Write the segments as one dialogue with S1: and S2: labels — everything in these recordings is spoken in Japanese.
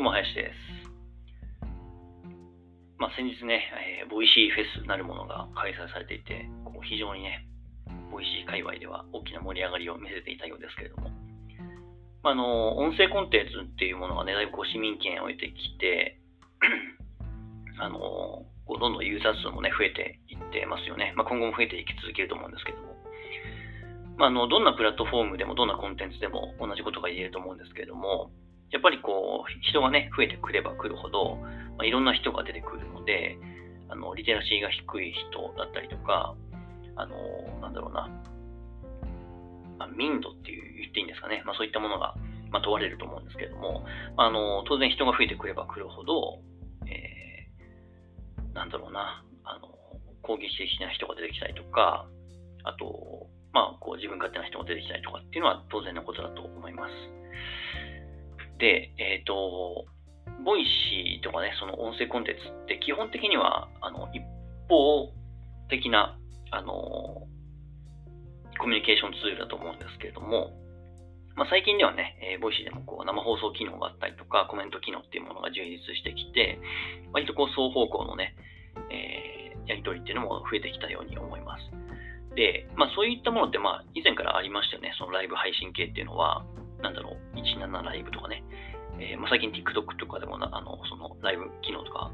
S1: どうも、林です。まあ、先日ね、えーボイシーフェスなるものが開催されていて、こう非常にね、 Voicy界隈では大きな盛り上がりを見せていたようですけれども、まあ、あの、音声コンテンツっていうものがね、だいぶこう市民権を得てきて、あの、こうどんどんユーザー数もね、増えていってますよね。まあ、今後も増えていき続けると思うんですけども、まあ、あの、どんなプラットフォームでもどんなコンテンツでも同じことが言えると思うんですけれども、やっぱりこう、人がね、増えてくればくるほど、まあ、いろんな人が出てくるので、あの、リテラシーが低い人だったりとか、あの、なんだろうな、まあ、民度っていう言っていいんですかね、まあ、そういったものが、ま、問われると思うんですけれども、あ、の、当然人が増えてくればくるほど、えー、なんだろうな、あの、攻撃的な人が出てきたりとか、あと、まあ、こう自分勝手な人が出てきたりとかっていうのは当然のことだと思います。で、えっ、と、 Voicyとかね、その音声コンテンツって基本的には、あの、一方的な、あの、コミュニケーションツールだと思うんですけれども、まあ、最近ではね、えー、 Voicyでもこう生放送機能があったりとか、コメント機能っていうものが充実してきて、割とこう双方向のね、えー、やり取りっていうのも増えてきたように思います。で、まあそういったものってまあ以前からありましたよね。そのライブ配信系っていうのは、なんだろう、17ライブとかね。えー、まあ、最近 TikTok とかでもな、あの、そのライブ機能とか、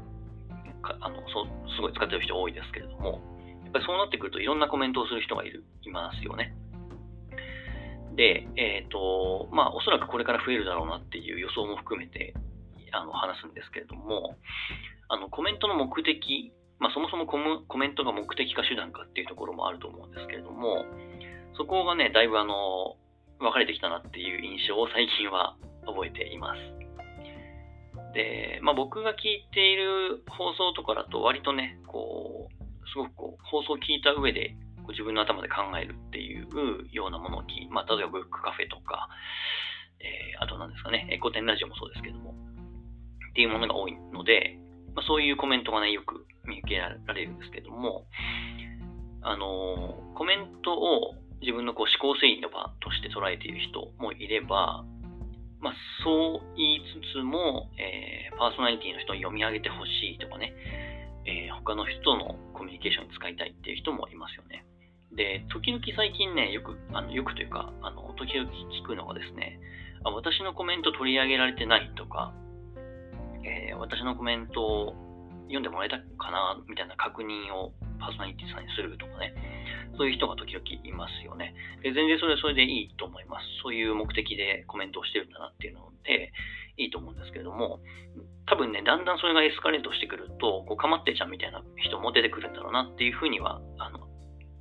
S1: かあのそうすごい使ってる人多いですけれども、やっぱりそうなってくるといろんなコメントをする人がいる、いますよね。で、えっ、ー、と、まあおそらくこれから増えるだろうなっていう予想も含めて、あの、話すんですけれども、あの、コメントの目的まあ、そもそもコメントが目的か手段かっていうところもあると思うんですけれども、そこがね、だいぶあの、分かれてきたなっていう印象を最近は 覚えています。で、まあ、僕が聞いている放送とかだと割とね、こう、すごくこう、放送を聞いた上で、こう自分の頭で考えるっていうようなものを聞いまあ、例えばブックカフェとか、えー、あと何ですかね、古典ラジオもそうですけども、っていうものが多いので、まあ、そういうコメントがね、よく見受けられるんですけども、あのコメントを自分のこう思考整理の場として捉えている人もいれば、まあ、そう言いつつも、えー、パーソナリティの人に読み上げてほしいとかね、えー、他の人とのコミュニケーションに使いたいっていう人もいますよね。で、時々最近ね、よく、あのよくというか、あの時々聞くのがですね、あ私のコメント取り上げられてないとか、えー、私のコメントを読んでもらえたかなみたいな確認をパーソナリティさんにするとかね、そういう人が時々いますよね。で全然それはそれでいいと思います。そういう目的でコメントをしてるんだなっていうので、いいと思うんですけれども、多分ね、だんだんそれがエスカレートしてくると、こうかまってちゃんみたいな人も出てくるんだろうなっていうふうには、あの、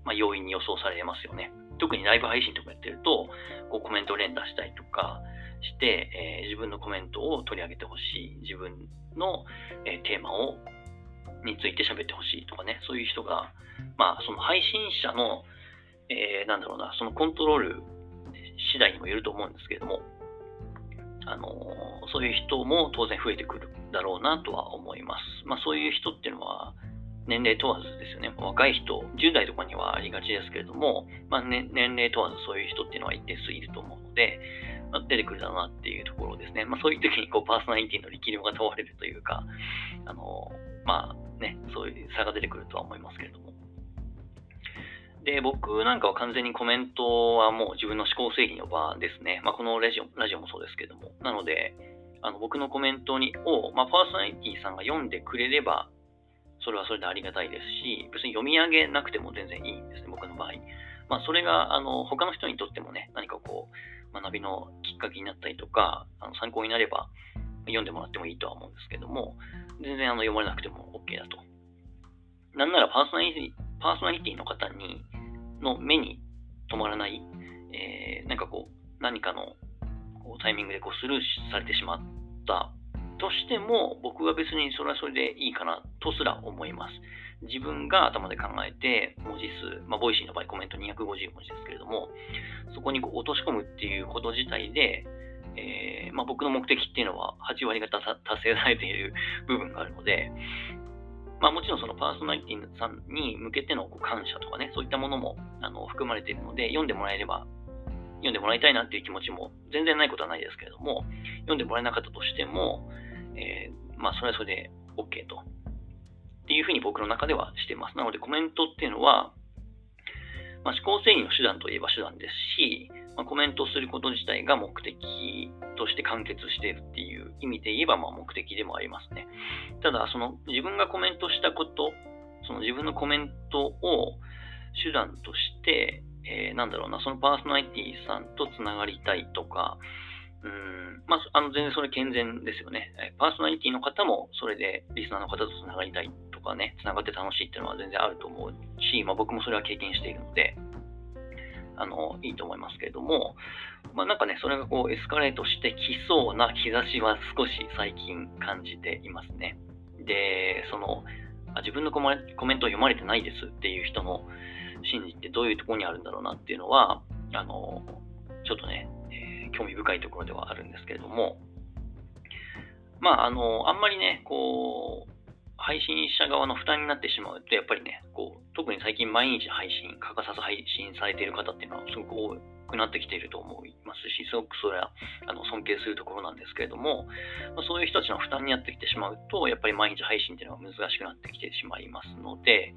S1: まあ、容易に予想されますよね。特にライブ配信とかやってると、こうコメント連打したりとか、して、えー、自分のコメントを取り上げてほしい、自分の、えー、テーマをについて喋ってほしいとかね、そういう人が、まあ、その配信者の、えー、なんだろうな、そのコントロール次第にもよると思うんですけれども、あのそういう人も当然増えてくるだろうなとは思います。まあ、そういう人っていうのは、年齢問わずですよね。若い人、10代とかにはありがちですけれども、まあね、年齢問わずそういう人っていうのは一定数いると思うので、まあ、出てくるだろうなっていうところですね。まあ、そういう時にこうパーソナリティの力量が問われるというか、あのまあね、そういう差が出てくるとは思いますけれども。で、僕なんかは完全にコメントはもう自分の思考整理の場ですね。まあ、このラジオラジオもそうですけども。なので、あの僕のコメントにを、まあ、パーソナリティさんが読んでくれれば、それはそれでありがたいですし、別に読み上げなくても全然いいんですね、僕の場合。まあ、それが、あの、他の人にとってもね、何かこう、学びのきっかけになったりとか、あの参考になれば、読んでもらってもいいとは思うんですけども、全然あの読まれなくても OK だと。なんならパーソナリティ、パーソナリティの方に、の目に止まらない、えー、なんかこう、何かのこうタイミングでこうスルーされてしまったとしても、僕は別にそれはそれでいいかなとすら思います。自分が頭で考えて、文字数、まあ、 Voicyの場合コメント250文字ですけれども、そこにこう落とし込むっていうこと自体で、えー、まあ、僕の目的っていうのは8割方達成されている部分があるので、まあ、もちろんそのパーソナリティさんに向けてのこう感謝とかね、そういったものもあの含まれているので、読んでもらえれば、読んでもらいたいなっていう気持ちも全然ないことはないですけれども、読んでもらえなかったとしても、えー、まあ、それはそれで OK と。っていうふうに僕の中ではしています。なので、コメントっていうのは、まあ、思考整理の手段といえば手段ですし、まあ、コメントすること自体が目的として完結しているっていう意味で言えば、まあ、目的でもありますね。ただ、その自分がコメントしたこと、その自分のコメントを手段として、えー、なんだろうな、そのパーソナリティさんとつながりたいとか、うん、まあ、あの、全然それ健全ですよね。パーソナリティの方もそれでリスナーの方とつながりたいとかね、つながって楽しいっていうのは全然あると思うし、まあ、僕もそれは経験しているので、あの、いいと思いますけれども、まあ、なんかね、それがこうエスカレートしてきそうな兆しは少し最近感じていますね。で、その、あ自分のコメントを読まれてないですっていう人の心理ってどういうところにあるんだろうなっていうのは、あの、ちょっとね、えー、興味深いところではあるんですけれども、まあ、あの、あんまりね、こう、配信者側の負担になってしまうと、やっぱりね、こう、特に最近毎日配信、欠かさず配信されている方っていうのはすごく多くなってきていると思いますし、すごくそれはあの尊敬するところなんですけれども、ま、そういう人たちの負担になってきてしまうと、やっぱり毎日配信っていうのは難しくなってきてしまいますので、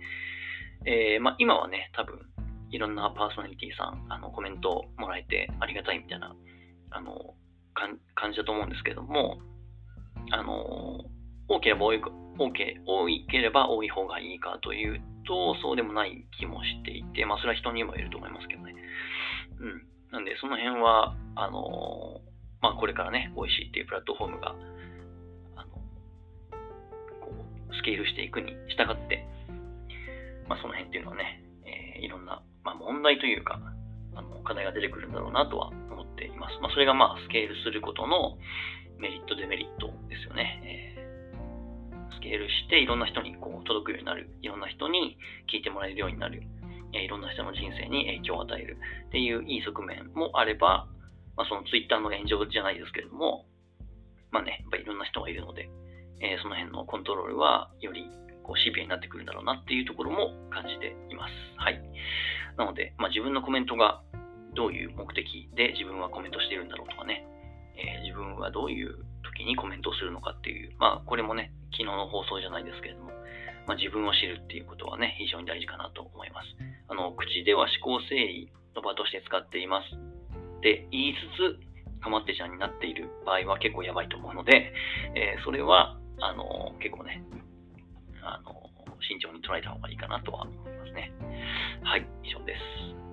S1: えー、まあ、今はね、多分、いろんなパーソナリティさん、あのコメントもらえてありがたいみたいな、あの、感じだと思うんですけれども、あの、多ければ多い、多け多いければ多い方がいいかというと、そうでもない気もしていて、まあ、それは人にもよると思いますけどね。うん。なんで、その辺は、あの、まあ、これからね、美味しいっていうプラットフォームが、あの、こう、スケールしていくに従って、まあ、その辺っていうのはね、えー、いろんな、まあ、問題というか、あの課題が出てくるんだろうなとは思っています。まあ、それがまあスケールすることのメリット、デメリットですよね。えー、スケールしていろんな人にこう届くようになる、いろんな人に聞いてもらえるようになる、いろんな人の人生に影響を与えるっていういい側面もあれば、まあ、そのツイッターの炎上じゃないですけれども、まあね、やっぱいろんな人がいるので、えー、その辺のコントロールはよりこうシビアになってくるんだろうなっていうところも感じています。はい。なので、まあ、自分のコメントがどういう目的で自分はコメントしているんだろうとかね、えー、自分はどういう時にコメントをするのかっていう、まあ、これもね、昨日の放送じゃないですけれども、まあ、自分を知るっていうことはね、非常に大事かなと思います。あの、口では思考整理の場として使っていますって言いつつ、かまってちゃんになっている場合は結構やばいと思うので、えー、それは、あの、結構ね、あの、慎重に捉えた方がいいかなとは思いますね。はい、以上です。